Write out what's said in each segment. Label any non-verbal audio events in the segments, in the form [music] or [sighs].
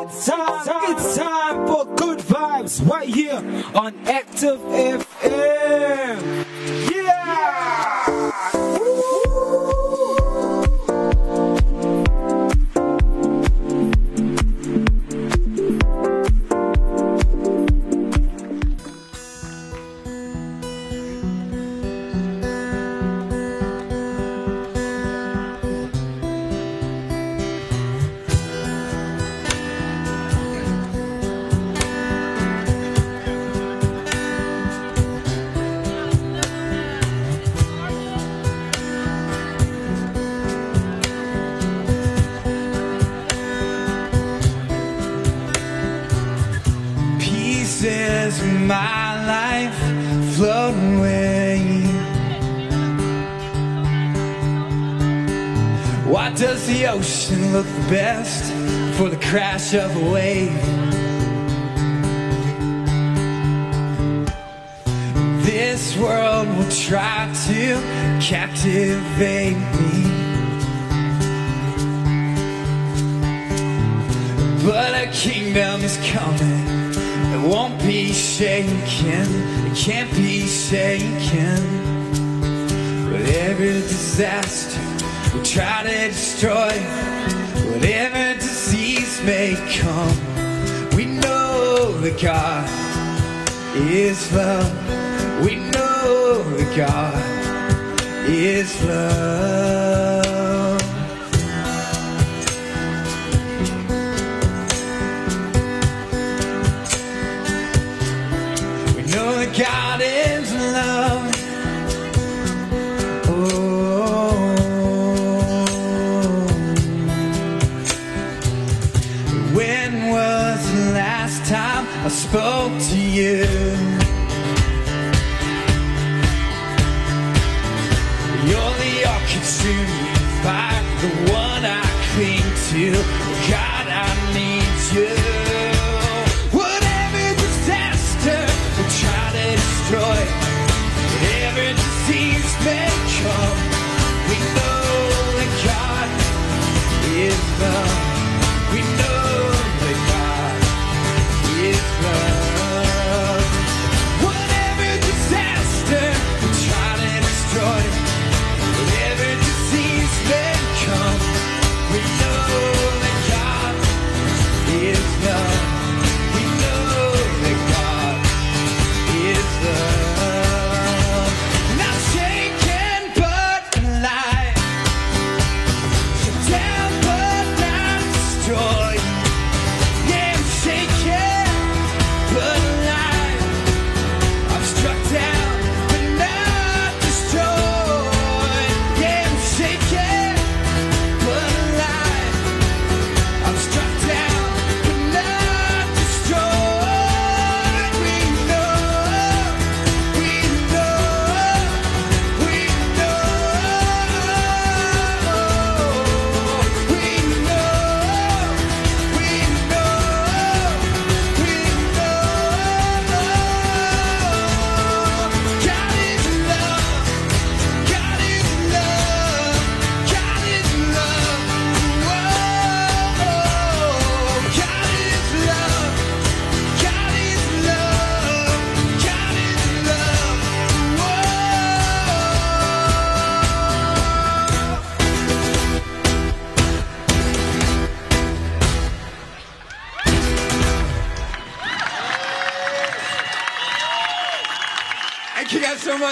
it's time, it's time for good vibes right here on Active FM. Ocean look the best for the crash of a wave? This world will try to captivate me. But a kingdom is coming. It won't be shaken. It can't be shaken. But every disaster try to destroy, whatever disease may come, we know that God is love. We know that God is love.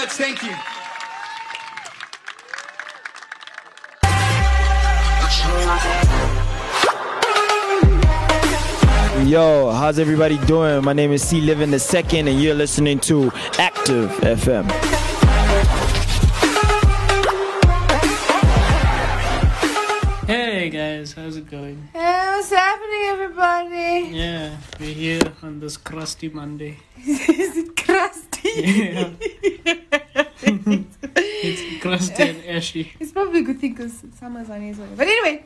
Much. Thank you. Yo, how's everybody doing? My name is C Living the Second, and you're listening to Active FM. Hey guys, how's it going? Hey, what's happening, everybody? Yeah, we're here on this crusty Monday. [laughs] Is it crusty? [laughs] Yeah. it's crusty and ashy. It's probably a good thing because summer's on its way. But anyway,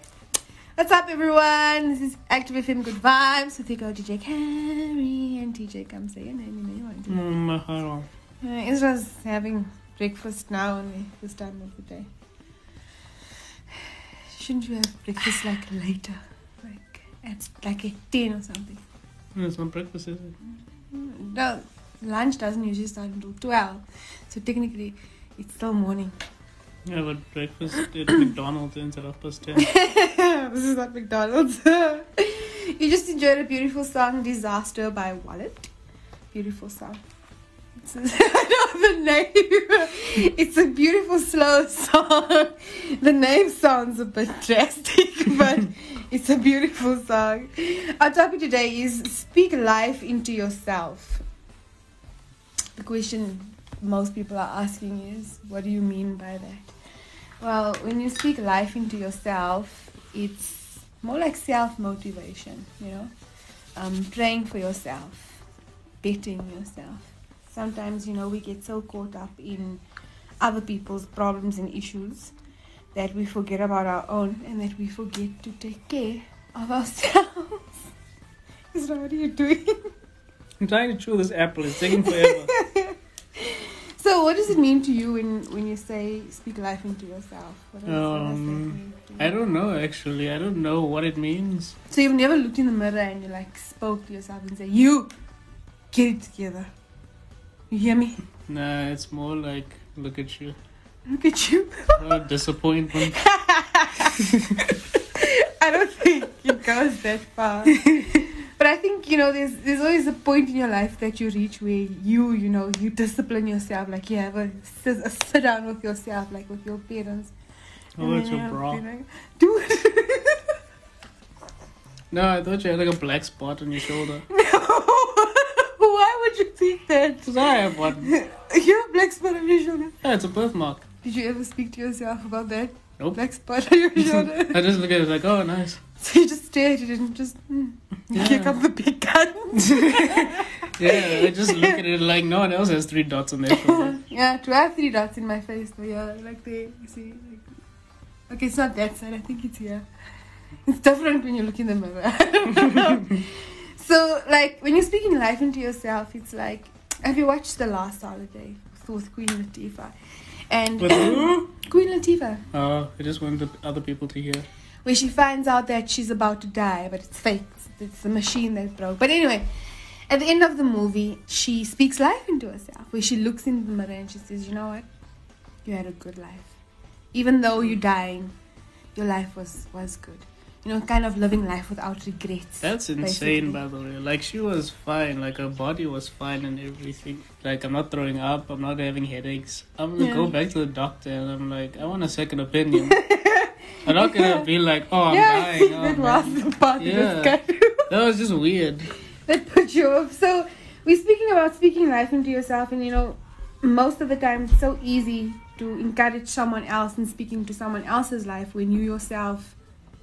what's up, everyone? This is Active FM Good Vibes with your girl DJ Carrie and DJ. Come say your name, you know you want to. Mm. Uh, Israel's having breakfast now only this time of the day. Shouldn't you have breakfast like later, like at like at ten or something? No, it's not breakfast, is it? No, lunch doesn't usually start until twelve, so technically, it's still morning. Yeah, but breakfast at [coughs] McDonald's ends at half past ten. [laughs] this is not McDonald's. [laughs] you just enjoyed a beautiful song, "Disaster" by Wallet. Beautiful song. I [laughs] know the name. It's a beautiful slow song. The name sounds a bit drastic, [laughs] but it's a beautiful song. Our topic today is speak life into yourself. The question most people are asking is, what do you mean by that? Well, when you speak life into yourself, it's more like self motivation, you know, um, praying for yourself, betting yourself. Sometimes, you know, we get so caught up in other people's problems and issues that we forget about our own and that we forget to take care of ourselves. [laughs] Isra, what are you doing? I'm trying to chew this apple. It's taking forever. [laughs] So, what does it mean to you when, when you say speak life into yourself? What does, what does that Um, you? I don't know actually. I don't know what it means. So you've never looked in the mirror and you like spoke to yourself and say, "You get it together." You hear me? Nah, it's more like look at you. Look at you. [laughs] What disappointment. [laughs] I don't think it goes that far. [laughs] but I think you know, there's there's always a point in your life that you reach where you you know you discipline yourself, like you have a sit, a sit down with yourself, like with your parents. Oh, it's your you have to bra. like, Dude. No, I thought you had like a black spot on your shoulder. Why would you think that? Cause I have one. [laughs] You have black spot on your shoulder. Yeah, it's a birthmark. Did you ever speak to yourself about that? Nope. Black spot on your shoulder. [laughs] I just look at it like, oh, nice. [laughs] so you just stare at it and just mm, Yeah. here come the big guns. Yeah, I just look at it like no one else has three dots on their shoulder. yeah, do I have three dots in my face? Though, yeah, like they you see. Like, okay, it's not that side. I think it's here. It's different when you look in the mirror. So, like when you're speaking life into yourself, it's like, have you watched The Last Holiday with Queen Latifah? And With who? [coughs] Queen Latifah. Oh, I just wanted the other people to hear. where she finds out that she's about to die, but it's fake. It's, it's the machine that broke. But anyway, at the end of the movie, she speaks life into herself, where she looks in the mirror and she says, "You know what? You had a good life, even though you're dying. Your life was was good. You know, kind of living life without regrets." That's basically. insane, by the way. Like she was fine. Like her body was fine and everything. Like I'm not throwing up. I'm not having headaches. I'm gonna Yeah. go back to the doctor and I'm like, I want a second opinion. I'm not gonna [laughs] be like, oh, I'm yeah, dying. Oh, that was part Yeah. kind [laughs] That was just weird. that put you off. So we're speaking about speaking life into yourself, and you know, most of the time it's so easy to encourage someone else and speaking to someone else's life when you yourself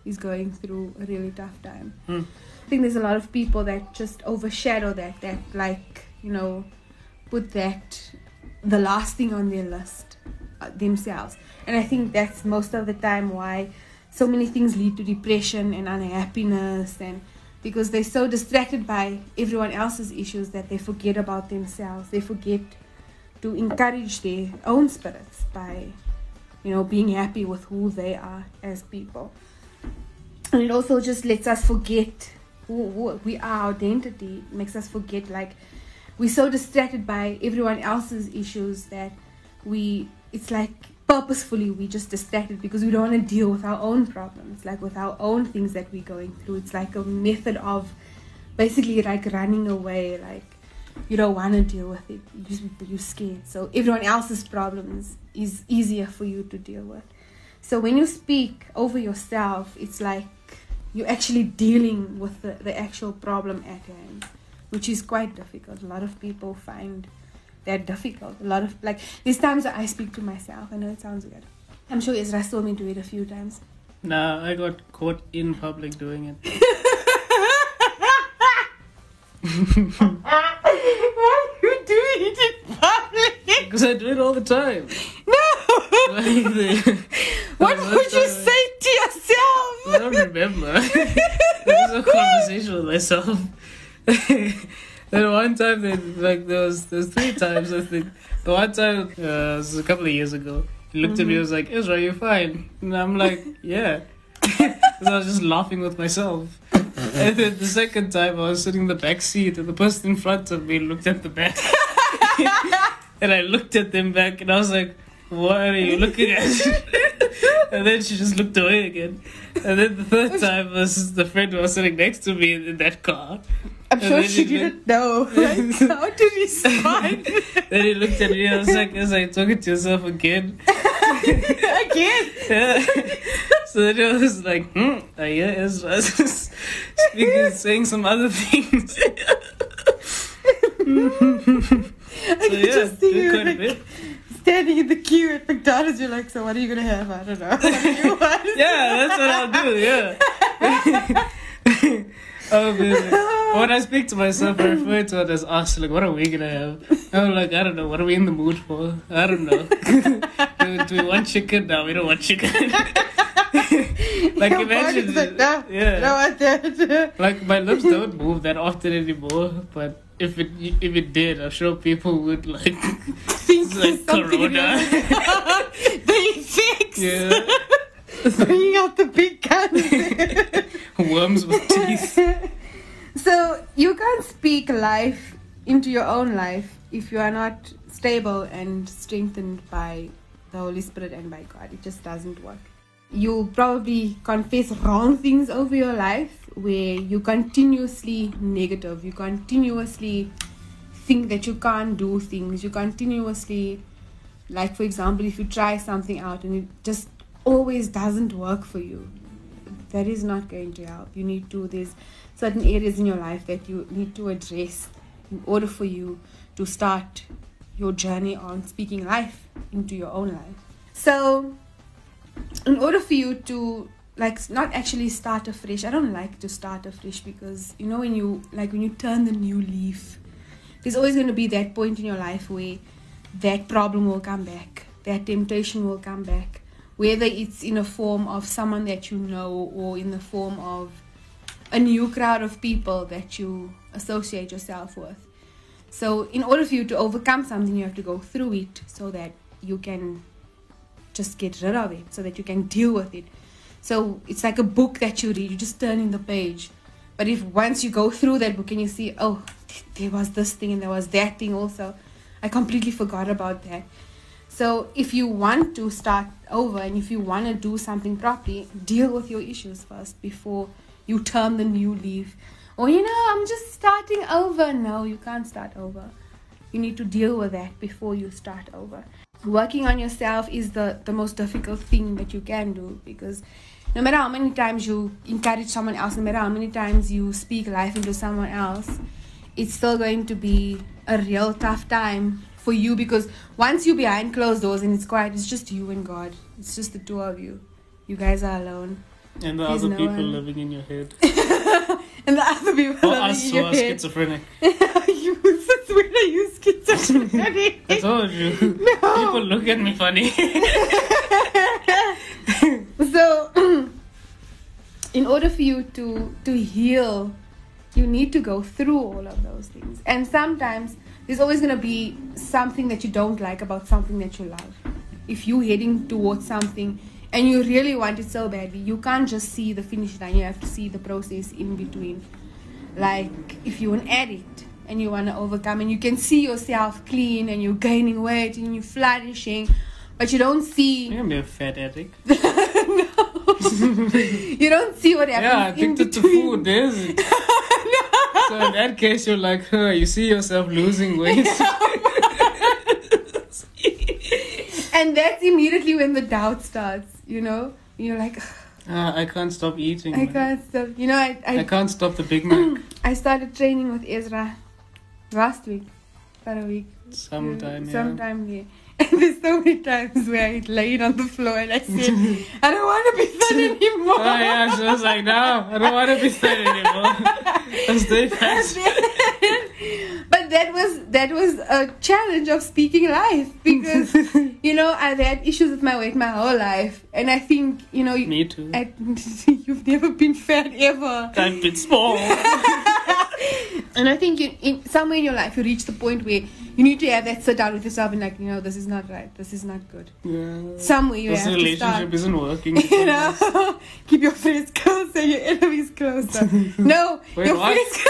is going through a really tough time. Hmm. I think there's a lot of people that just overshadow that, that like you know, put that the last thing on their list uh, themselves, and I think that's most of the time why so many things lead to depression and unhappiness and because they're so distracted by everyone else's issues that they forget about themselves. They forget to encourage their own spirits by, you know, being happy with who they are as people. And it also just lets us forget who, who we are, our identity, makes us forget like we're so distracted by everyone else's issues that we, it's like purposefully we just distracted because we don't want to deal with our own problems, like with our own things that we're going through. It's like a method of basically like running away, like you don't want to deal with it. You're scared. So everyone else's problems is easier for you to deal with. So when you speak over yourself, it's like you're actually dealing with the, the actual problem at hand, which is quite difficult. A lot of people find that difficult. A lot of like these times that I speak to myself. I know it sounds weird. I'm sure Ezra saw me do it a few times. Nah, I got caught in public doing it. Why [laughs] are you doing it in public? [laughs] Because I do it all the time. No. [laughs] What would you say to yourself? I don't remember. [laughs] There was a conversation with myself. [laughs] then one time, then like there was there's three times I think. The one time uh, was a couple of years ago. He looked at me and was like, "Ezra, you're fine?" And I'm like, "Yeah." [laughs] Because I was just laughing with myself. And then the second time I was sitting in the back seat and the person in front of me looked at the back. and I looked at them back and I was like, what are you looking at? [laughs] and then she just looked away again. And then the third time was the friend who was sitting next to me in that car. I'm And sure she didn't know [laughs] like, how to respond [laughs] Then he looked at me and I was like, is like talking to yourself again? again. Yeah. so then it was like, hmm, I hear Ezra speaking, saying some other things. so I can yeah, just see you quite a like, bit. Standing in the queue at McDonald's. You're like, so what are you gonna have? I don't know. [laughs] What do you want? [laughs] Yeah, that's what I'll do. Yeah. [laughs] oh man. When I speak to myself, I refer to it as us. Like, what are we gonna have? I'm like, I don't know. What are we in the mood for? I don't know. do, do we want chicken? No, we don't want chicken. like Your imagine, like, no, yeah. no, I don't. Like my lips don't move that often anymore, but if it if it did, I'm sure people would like [laughs] Think [laughs] like corona. your- [laughs] the effects. yeah, Bringing out the big guns. worms with teeth. so you can't speak life into your own life if you are not stable and strengthened by the Holy Spirit and by God. It just doesn't work. You probably confess wrong things over your life where you continuously negative. You continuously think that you can't do things. You continuously like for example if you try something out and it just always doesn't work for you that is not going to help you need to there's certain areas in your life that you need to address in order for you to start your journey on speaking life into your own life so in order for you to like not actually start afresh i don't like to start afresh because you know when you like when you turn the new leaf there's always going to be that point in your life where that problem will come back that temptation will come back whether it's in a form of someone that you know or in the form of a new crowd of people that you associate yourself with. So in order for you to overcome something you have to go through it so that you can just get rid of it so that you can deal with it. So it's like a book that you read. You just turn in the page. But if once you go through that book and you see oh there was this thing and there was that thing also i completely forgot about that. So if you want to start over and if you want to do something properly deal with your issues first before you turn the new leaf. Or you know i'm just starting over. No you can't start over. You need to deal with that before you start over working on yourself is the the most difficult thing that you can do because no matter how many times you encourage someone else no matter how many times you speak life into someone else it's still going to be a real tough time for you because once you're behind closed doors and it's quiet it's just you and god it's just the two of you you guys are alone And the There's other no people one. living in your head. [laughs] and the other people Or are us in your head. schizophrenic. [laughs] you since when are you schizophrenic? I told you. No. People look at me funny. [laughs] so [clears throat] in order for you to to heal you need to go through all of those things and sometimes there's always going to be something that you don't like about something that you love if you're heading towards something and you really want it so badly you can't just see the finish line you have to see the process in between like if you're an addict and you want to overcome and you can see yourself clean and you're gaining weight and you're flourishing but you don't see You're gonna be a fat addict. [laughs] No You don't see what happens Yeah, addicted to between. food, is [laughs] it? So in that case, you're like, huh, you see yourself losing weight. [laughs] and that's immediately when the doubt starts you know you're like [sighs] Ah, I can't stop eating. i man. can't stop you know i I i, can't stop the Big Mac [clears throat] I started training with ezra last week about a week sometime. Yeah. sometime yeah and [laughs] there's so many times where I laid on the floor and I said, I don't want to be thin [laughs] anymore. Oh yeah, she was like, no, I don't want to be thin anymore. I stay fat. [laughs] but that was that was a challenge of speaking life because [laughs] you know I've had issues with my weight my whole life, and I think you know Me too. I, [laughs] you've never been fat ever, I've been small. and I think you, in somewhere in your life you reach the point where You need to have that sit down with yourself and like, you know, this is not right. This is not good. Yeah. Somewhere you This have to relationship start. isn't working. You know, keep your friends closer, your enemies closer. No, Wait, your what? friends.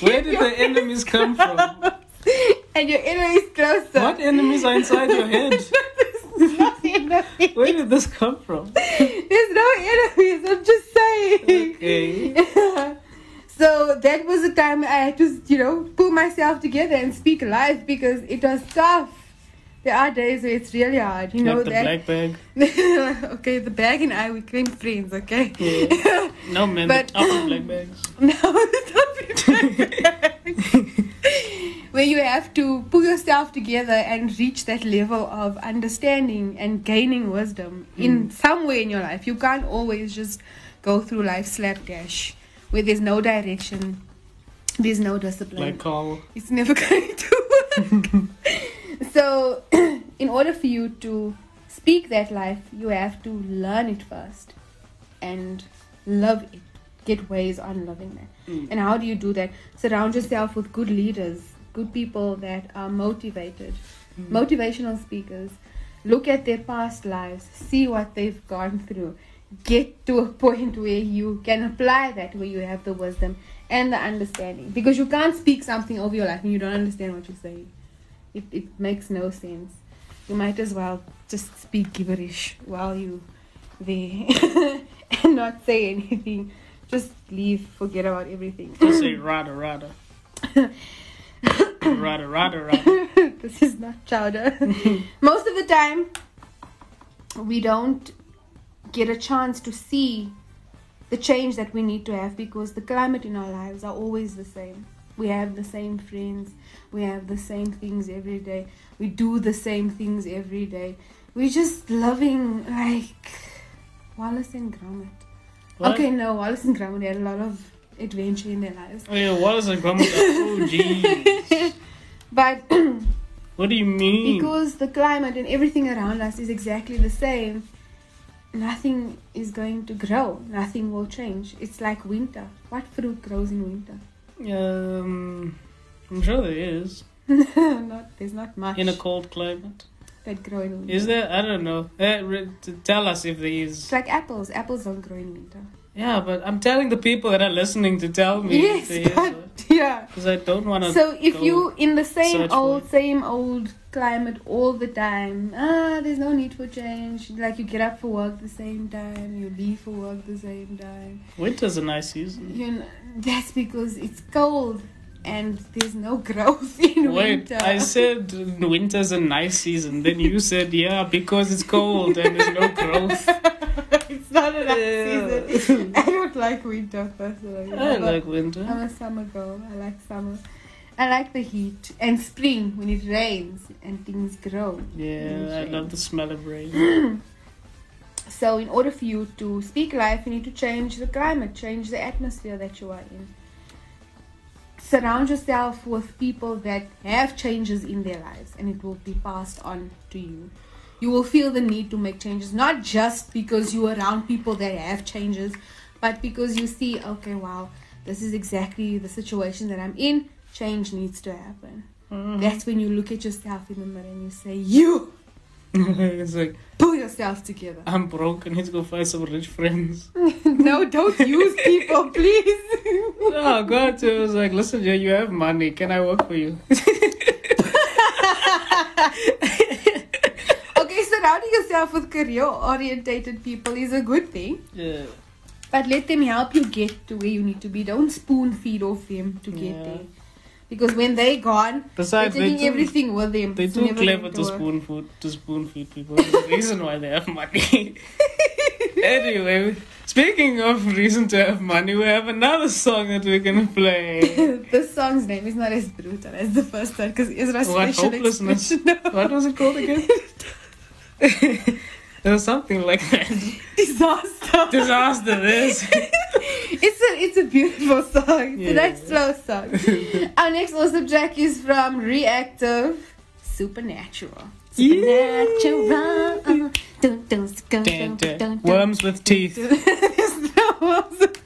Where did the enemies come from? and your enemies closer. What enemies are inside your head? [laughs] There's no enemies. Where did this come from? There's no enemies. I'm just saying. Okay. [laughs] so that was the time I had to, you know, pull myself together and speak life because it was tough. There are days where it's really hard, you know the that. black bag. [laughs] okay, the bag and I we became friends. Okay. Yeah. No man, But- the black bags. [laughs] No, not [laughs] Where you have to pull yourself together and reach that level of understanding and gaining wisdom hmm. in some way in your life. You can't always just go through life slapdash where there's no direction, there's no discipline. Like Carl. it's never going to work. So, [clears throat] in order for you to speak that life, you have to learn it first and love it. Get ways on loving that. Mm. And how do you do that? Surround yourself with good leaders, good people that are motivated, motivational speakers. Look at their past lives, see what they've gone through. Get to a [laughs] point where you can apply that, where you have the wisdom and the understanding. Because you can't speak something over your life and you don't understand what you're saying. It, it makes no sense. You might as well just speak gibberish while you there [laughs] and not say anything. Just leave, forget about everything. Just say rada rada. [coughs] rada rada rada. [laughs] this is not chowder. [laughs] Most of the time, we don't get a chance to see the change that we need to have because the climate in our lives are always the same. We have the same friends, we have the same things every day, we do the same things every day. We're just loving like Wallace and Gromit. What? Okay, no, Wallace and Gromit had a lot of adventure in their lives. Oh yeah, what is a grumble? Oh. But [clears throat] What do you mean? because the climate and everything around us is exactly the same nothing is going to grow nothing will change it's like winter what fruit grows in winter Um, I'm sure there is [laughs] not there's not much in a cold climate. that grow in winter Is there? I don't know. Re- tell us if there is. it's like apples apples don't grow in winter Yeah, but I'm telling the people that are listening to tell me yes but, [laughs] yeah. Because I don't want to. so if you in the same old same old climate all the time ah there's no need for change. Like you get up for work the same time you leave for work the same time. Winter's a nice season. You know, that's because it's cold and there's no growth [laughs] in Wait, winter. I said winter's a nice season. Then you said, yeah, because it's cold and there's no growth. [laughs] it's not a nice Yeah. season. [laughs] I don't like winter personally. I I'm a- like winter. I'm a summer girl. I like summer. I like the heat and spring when it rains and things grow. Yeah, I love the smell of rain. [clears throat] So, in order for you to speak life, you need to change the climate, change the atmosphere that you are in. Surround yourself with people that have changes in their lives and it will be passed on to you. You will feel the need to make changes, not just because you're around people that have changes, but because you see, okay, wow, this is exactly the situation that I'm in. Change needs to happen. Mhm. That's when you look at yourself in the mirror and you say, You [laughs] it's like, pull yourself together. I'm broke. I need to go find some rich friends. [laughs] no, don't use people, [laughs] please. Oh, God. So I was like, listen, Jay, you have money. Can I work for you? okay, surrounding yourself with career orientated people is a good thing, yeah. but let them help you get to where you need to be. Don't spoon feed off them to get Yeah. there. Because when they gone, Besides, they're they taking do, everything with them. they It's too clever to spoon food to spoon feed people. A reason why they have money. [laughs] anyway, speaking of reason to have money, we have another song that we're gonna play. [laughs] this song's name is not as brutal as the first one because Ezra's What hopelessness? expression. [laughs] What was it called again? It was something like that. [laughs] Disaster. Disaster. This. [laughs] it's a it's a beautiful song. It's Yeah. a nice slow song. [laughs] Our next awesome track is from Reactive Supernatural. Yeah. Supernatural. Dun. Worms with teeth. There's no worms with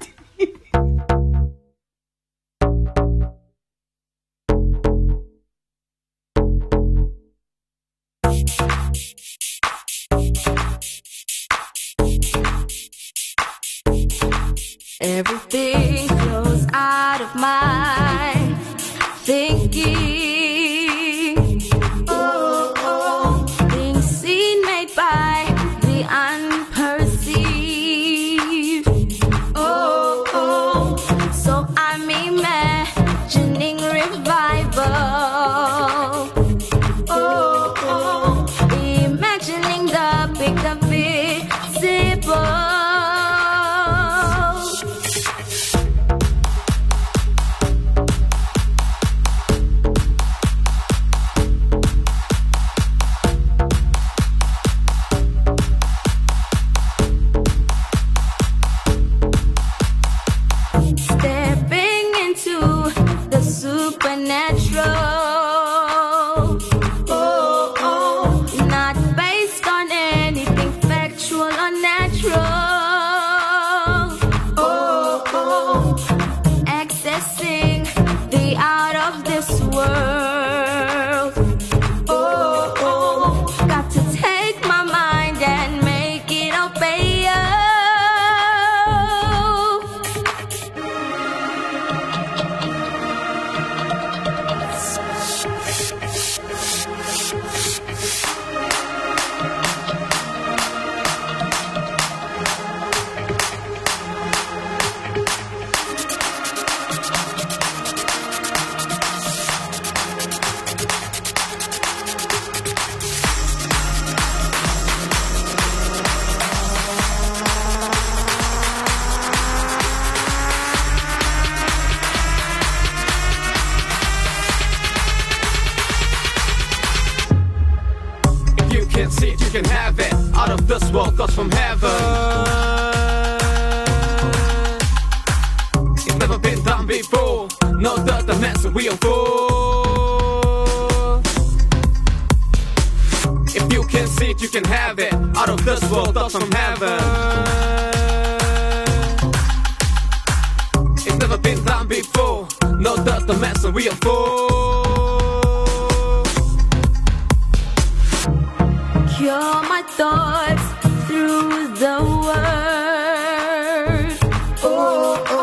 No doubt the mess we are for. Cure my thoughts through the word. Oh, oh,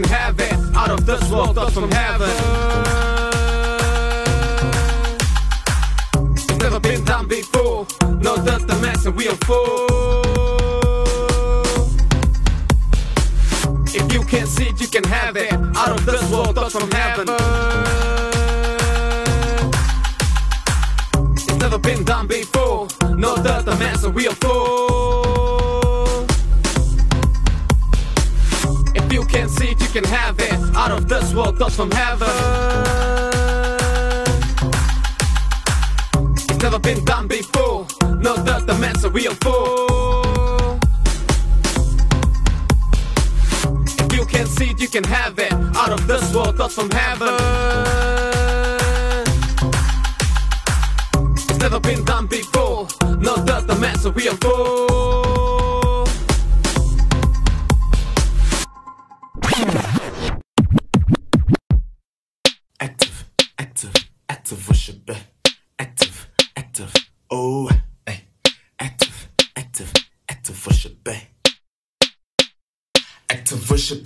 can have it. Out of this world, thoughts from heaven. It's never been done before. No doubt the mess and we are full. If you can see it, you can have it. Out of this world, thoughts from heaven. It's never been done before. No doubt the mess and we are full. Can have it. Out of this world, thoughts from heaven. It's never been done before. No doubt the mess we are full. If you can see it, you can have it. Out of this world, thoughts from heaven. It's never been done before. No doubt the mess we are full.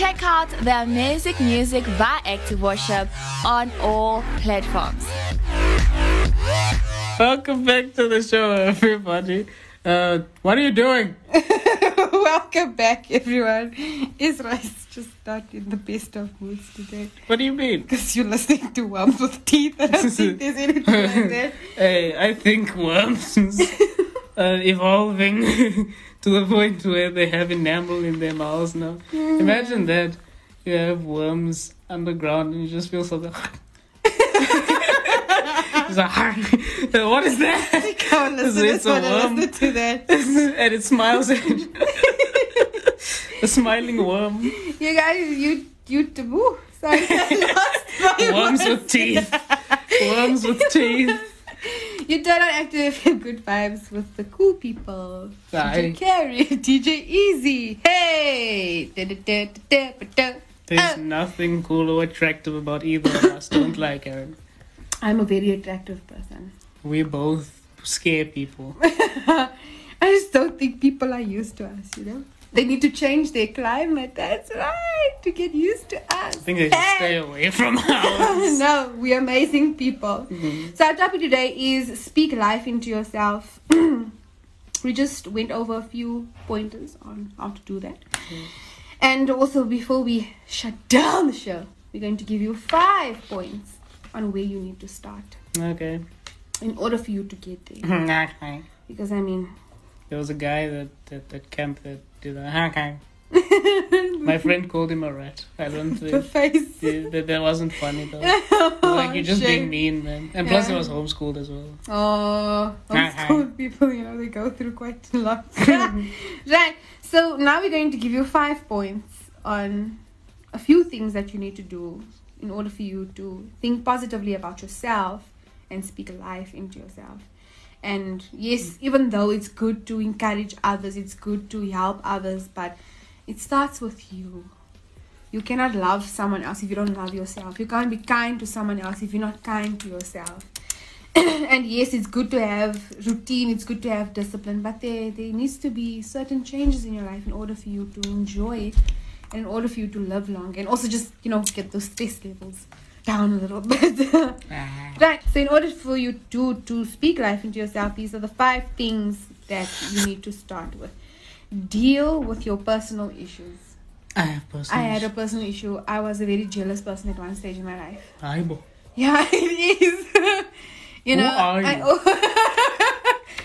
Check out their amazing music by Active Worship on all platforms. Welcome back to the show, everybody. Uh, what are you doing? [laughs] Welcome back, everyone. Ezra is just not in the best of moods today What do you mean? because you're listening to Worms with Teeth. I don't think there's anything like [laughs] that. Hey, I think worms are evolving [laughs] to the point where they have enamel in their mouths now. Mm. Imagine that. You have worms underground and you just feel something. [laughs] it's like, [laughs] what is that? On, listen, It's a worm. listen to that. [laughs] and it smiles at you. A smiling worm. You guys, you, you, ooh, sorry, I lost my Worms with teeth. Worms with teeth. You turn on Active [laughs] Good Vibes with the cool people. Aye. DJ Carrie, [laughs] DJ Easy. Hey! Da, da, da. There's Uh, nothing cool or attractive about either of us. Don't [laughs] lie, Karen. I'm a very attractive person. We both scare people. I just don't think people are used to us, you know? They need to change their climate. That's right, to get used to us. I think they should stay away from [laughs] us. no, we're amazing people. Mm-hmm. So our topic today is speak life into yourself. [clears throat] we just went over a few pointers on how to do that. Mm-hmm. And also before we shut down the show, we're going to give you five points on where you need to start Okay. in order for you to get there. [laughs] okay. Because I mean There was a guy that that, that camp that did that. Okay. [laughs] My friend called him a rat. I don't the think face. that, that wasn't funny though. [laughs] like you're oh, just being mean, man. And plus, Yeah. it was homeschooled as well. Oh, homeschool people, you know, they go through quite a lot. [laughs] right. So now we're going to give you five points on a few things that you need to do in order for you to think positively about yourself and speak life into yourself. And yes, even though it's good to encourage others, it's good to help others, but it starts with you. You cannot love someone else if you don't love yourself. You can't be kind to someone else if you're not kind to yourself. [coughs] and yes, it's good to have routine, it's good to have discipline, but there there needs to be certain changes in your life in order for you to enjoy it and in order for you to live long and also just, you know, get those stress levels down a little [laughs] bit. right. So in order for you to to speak life into yourself, these are the five things that you need to start with. Deal with your personal issues. I have personal. I had a personal issue. I was a very jealous person at one stage in my life. Aibo. Yeah, [laughs] it is. you Who know, are I, you? [laughs]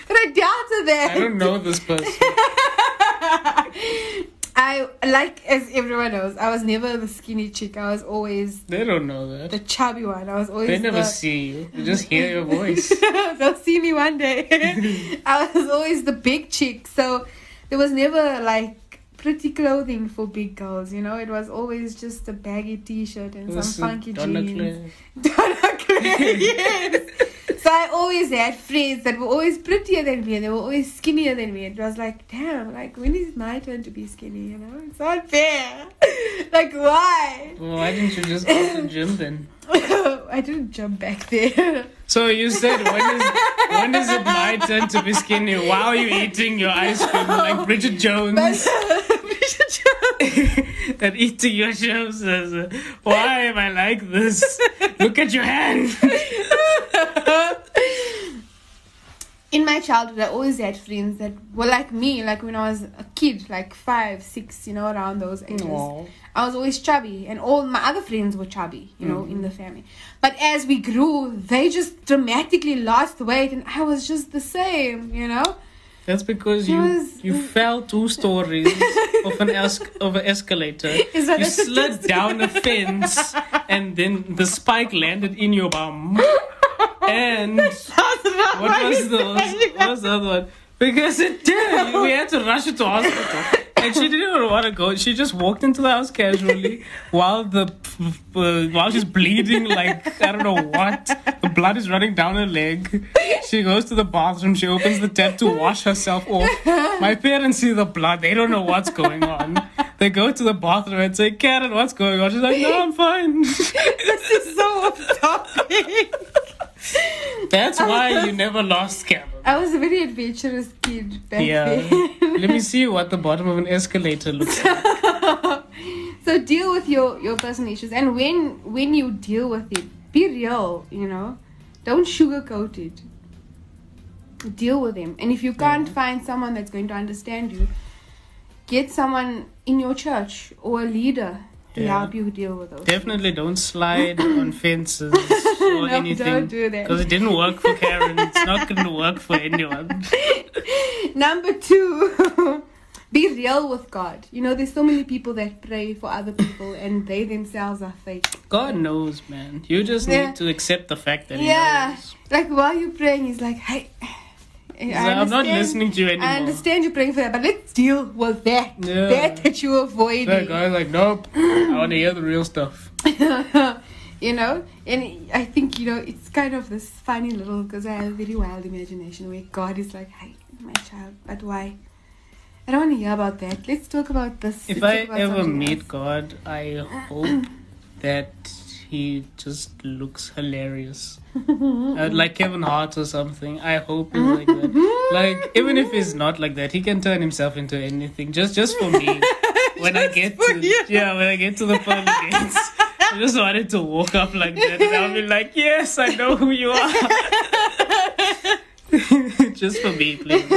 but I doubted that. I don't know this person. I like as everyone knows, I was never the skinny chick. I was always They don't know that. the chubby one. I was always They never the, see you. They just hear your voice. [laughs] They'll see me one day. [laughs] I was always the big chick, so there was never like pretty clothing for big girls. You know, it was always just a baggy T-shirt and It some funky Donna jeans. Claire. [laughs] Donna yes. So I always had friends that were always prettier than me, and they were always skinnier than me. It was like, damn, like when is my turn to be skinny? You know, it's not fair. [laughs] like why? Well, why didn't you just go to the gym then? [laughs] I didn't jump back there. So you said when is when is it my turn to be skinny? Why are you eating your ice cream like Bridget Jones [laughs] [laughs] and eating your as Why am I like this? Look at your hand. [laughs] in my childhood, I always had friends that were like me, like when I was a kid, like five, six, you know, around those ages. Aw. I was always chubby, and all my other friends were chubby, you know, in the mm-hmm. family. But as we grew, they just dramatically lost weight, and I was just the same, you know. That's because you was- you fell two stories [laughs] of an es- of an escalator. Is that You slid down a fence, and then the spike landed in your bum. [laughs] And what was the what was the other one? Because it did. We had to rush her to hospital. And she didn't even want to go. She just walked into the house casually while the uh, while she's bleeding like I don't know what. The blood is running down her leg. She goes to the bathroom. She opens the tap to wash herself off. My parents see the blood. They don't know what's going on. They go to the bathroom and say, "Karen, what's going on?" She's like, "No, I'm fine." this is so topic. That's why you never lost Karen. I was a very adventurous kid back Yeah. then. Let me see what the bottom of an escalator looks like. [laughs] so deal with your your personal issues, and when when you deal with it, be real. You know, don't sugarcoat it. Deal with them, and if you can't find someone that's going to understand you, get someone in your church or a leader to Yeah. help you deal with those. Definitely don't slide [laughs] on fences or No, anything. don't do that. Because it didn't work for Karen. It's not going to work for anyone. [laughs] Number two, [laughs] be real with God. You know, there's so many people that pray for other people and they themselves are fake. God knows, man. You just Yeah. need to accept the fact that He Yeah. Like while you're praying, he's like, hey, I I'm not listening to you anymore. I understand you're praying for that, but let's deal with that. Yeah. That that you avoid. That guy's like, nope. I want to hear the real stuff. [laughs] you know, and I think you know it's kind of this funny little because I have a very wild imagination where God is like, "Hey, my child, but why?" I don't want to hear about that. Let's talk about this. If Let's I ever meet else. God, I [clears throat] hope that he just looks hilarious. [laughs] Uh, like Kevin Hart or something. I hope he's like that. Like even if he's not like that, he can turn himself into anything. Just just for me. [laughs] When I get to you. yeah, when I get to the pearly gates, I just wanted to walk up like that, and I'll be like, "Yes, I know who you are." [laughs] just for me, please.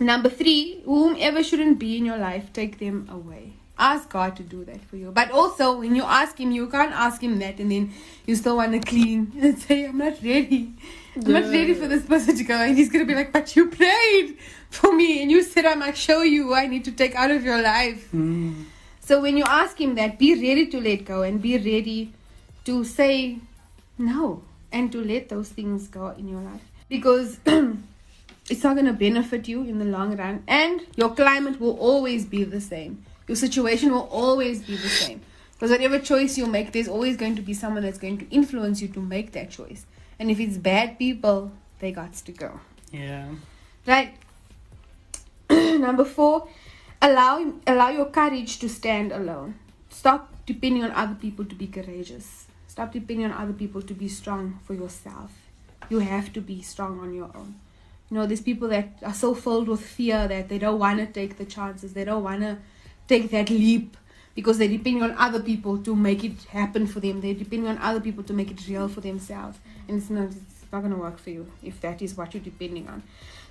Number three, whomever shouldn't be in your life, take them away. Ask God to do that for you. But also, when you ask Him, you can't ask Him that and then you still want to clean [laughs] and say, I'm not ready. I'm not ready for this person to go. And He's going to be like, But you prayed for me and you said I might show you who I need to take out of your life. Mm. So when you ask Him that, be ready to let go and be ready to say no and to let those things go in your life. Because [clears throat] it's not going to benefit you in the long run and your climate will always be the same your situation will always be the same. Because whatever choice you make there's always going to be someone that's going to influence you to make that choice. And if it's bad people they got to go. Yeah. right. [clears throat] Number four allow allow your courage to stand alone. Stop depending on other people to be courageous. Stop depending on other people to be strong for yourself. You have to be strong on your own. You know there's people that are so filled with fear that they don't want to take the chances. They don't want to take that leap because they're depending on other people to make it happen for them. They're depending on other people to make it real for themselves. And it's not it's not going to work for you if that is what you're depending on.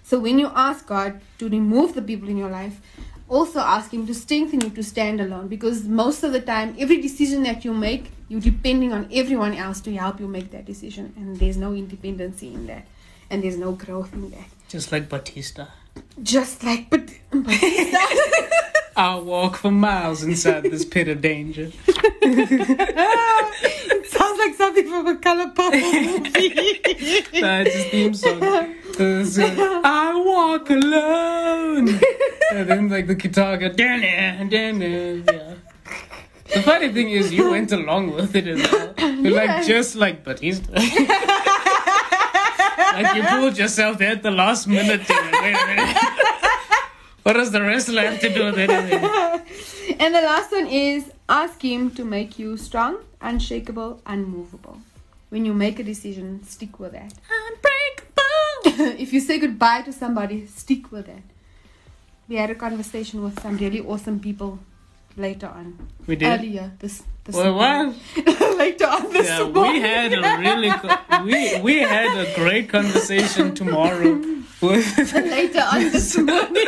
So when you ask god to remove the people in your life also ask him to strengthen you to stand alone because most of the time every decision that you make you're depending on everyone else to help you make that decision. And there's no independency in that. And there's no growth in that. Just like Batista. Just like but, [laughs] I'll walk for miles inside this pit of danger. it sounds like something from a color purple movie That's his theme song. It's, uh, I walk alone. and then like the guitar goes, "Dun-dun, dun-dun," yeah. The funny thing is, you went along with it as well. You're Yeah. like just like Batista. [laughs] like you pulled yourself there at the last minute. Wait a minute. [laughs] what does the wrestler have to do with anything? And the last one is ask him to make you strong, unshakable, unmovable. When you make a decision, stick with that. Unbreakable! [laughs] if you say goodbye to somebody, stick with that. We had a conversation with some really awesome people later on. We did. Earlier this, this Well, what? [laughs] later on this Yeah, we had a really co- we we had a great conversation tomorrow. [laughs] With, later on this [laughs] morning.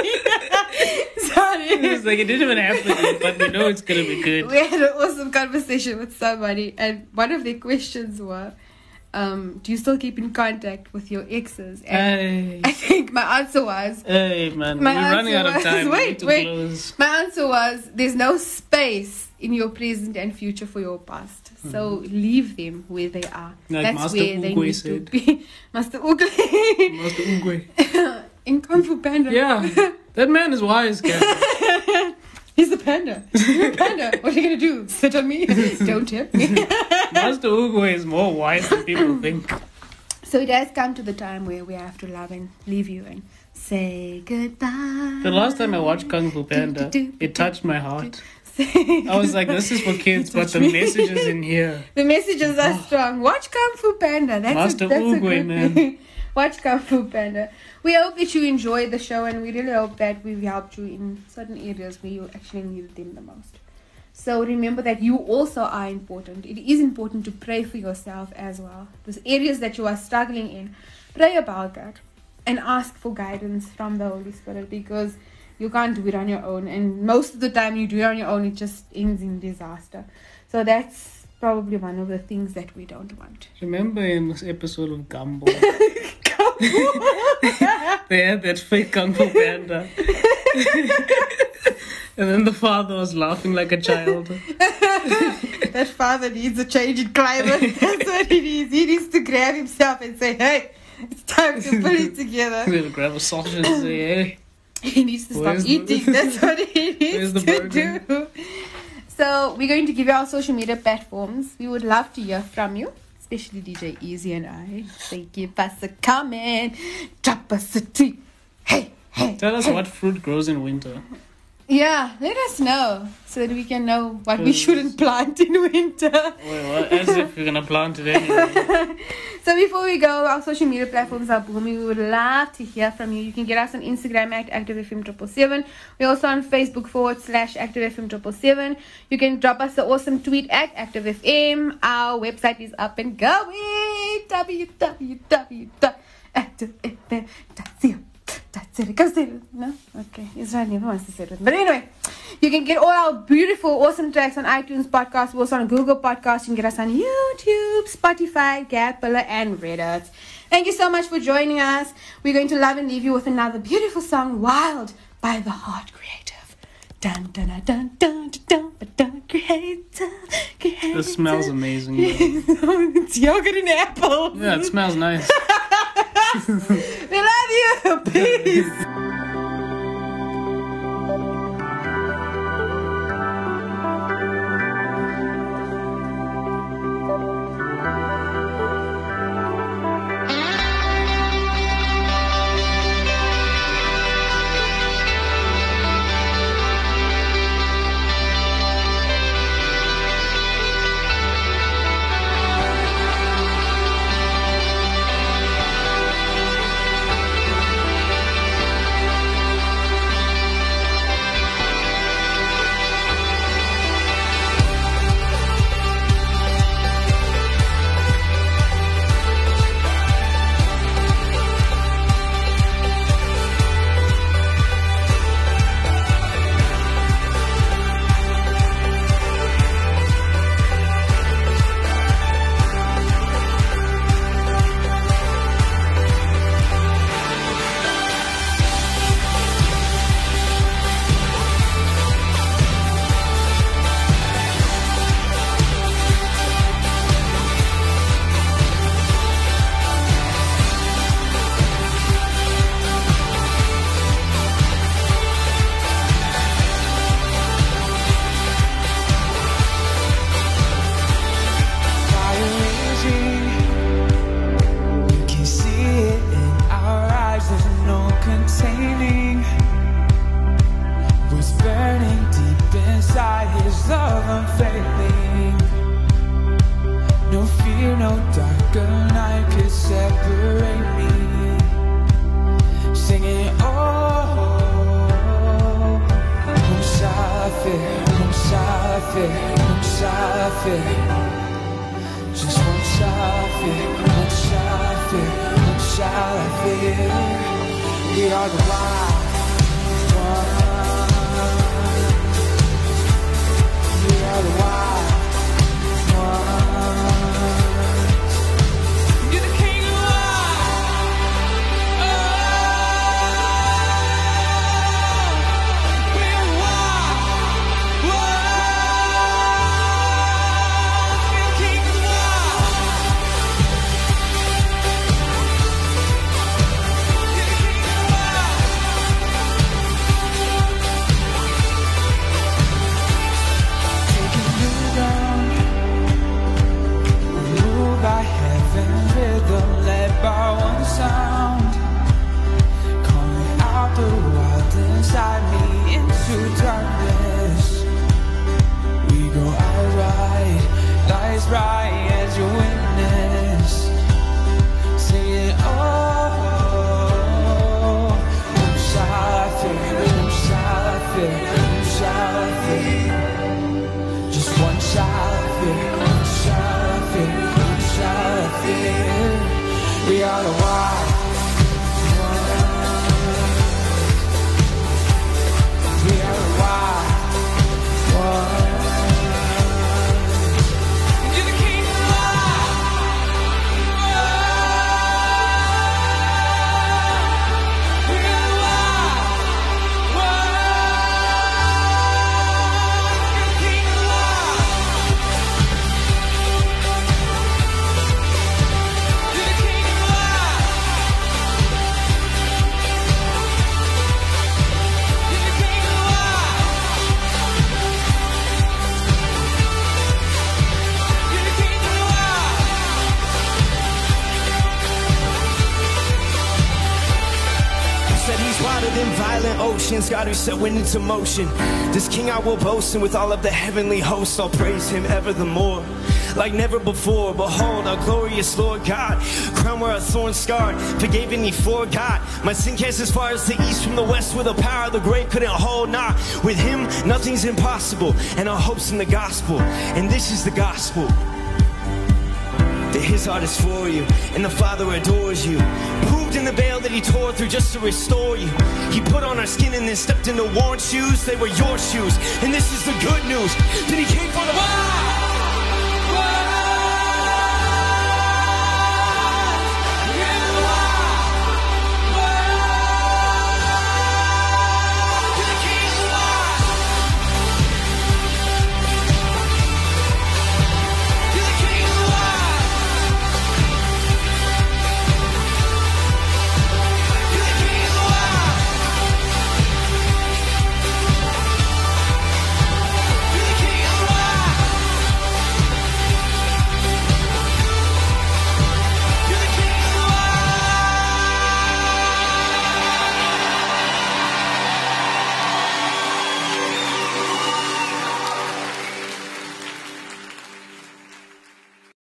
Sorry. it's like it didn't even happen but we know it's gonna be good. we had an awesome conversation with somebody, and one of their questions were, um, "Do you still keep in contact with your exes?" And Hey, I think my answer was, hey, man, My we're running out of was- time. wait, wait. close. my answer was, "There's no space in your present and future for your past, so leave them where they are. Mm-hmm. Like That's Master where they need said. to be." [laughs] Master Oogway Master Oogway. [laughs] in Kung Fu Panda. Yeah, that man is wise, guys. [laughs] He's the panda. You're a panda. What are you gonna do? Sit on me? Don't tip me. [laughs] Master Oogway is more wise than people think. So it has come to the time where we have to love and leave you and say goodbye. The last time I watched Kung Fu Panda, it touched my heart. I was like, this is for [laughs] kids, but the messages in here. [laughs] the messages are oh. strong. Watch Kung Fu Panda. That's Master a, that's a Oogway, good man. thing. Watch Kung Fu Panda. We hope that you enjoyed the show and we really hope that we've helped you in certain areas where you actually needed them the most. So remember that you also are important. It is important to pray for yourself as well. Those areas that you are struggling in, pray about that and ask for guidance from the Holy Spirit because You can't do it on your own, and most of the time you do it on your own, it just ends in disaster. So that's probably one of the things that we don't want. Remember in this episode of Gumbo, [laughs] [laughs] they had that fake Kung Fu Panda. [laughs] and then the father was laughing like a child. [laughs] that father needs a change in climate. [laughs] That's what he needs. He needs to grab himself and say, "Hey, it's time to put it together." [laughs] He'll grab a sausage and say, hey. He needs to stop the- eating. That's what he needs to burger? do. So we're going to give you our social media platforms. We would love to hear from you, especially DJ Easy and I. Say give us a comment, drop us a tweet. Hey, hey. Tell us what fruit grows in winter. Yeah, let us know so that we can know what we shouldn't plant in winter. Wait, what? As if we're gonna plant it anyway. [laughs] So before we go, our social media platforms are booming. We would love to hear from you. You can get us on Instagram at ActiveFM777. We're also on Facebook forward slash ActiveFM777. You can drop us an awesome tweet at ActiveFM. Our website is up and going. www.activefm.co. That's it. Go say it. No? Okay. Israel never wants to say it. But anyway, you can get all our beautiful, awesome tracks on iTunes podcast. Also on Google Podcast. You can get us on YouTube, Spotify, Gapilla, and Reddit. Thank you so much for joining us. We're going to love and leave you with another beautiful song, Wild, by The Heart Creative. Dun dun dun dun dun dun dun dun creator, creator. This smells amazing. [laughs] it's yogurt and apple. Yeah, it smells nice. [laughs] [laughs] We love you. Peace. inside me into dark. God who set wind into motion. This king I will boast, and with all of the heavenly hosts, I'll praise him ever the more. Like never before, behold our glorious Lord God, crown where a thorn scarred, forgave me for God. My sin cast as far as the east from the west, with the power the grave couldn't hold. Nah, with him nothing's impossible, and our hopes in the gospel. And this is the gospel that his heart is for you and the Father adores you. Proved in the veil that he tore through just to restore you. He put on our skin and then stepped into worn shoes. They were your shoes, and this is the good news that he came for the. Ah!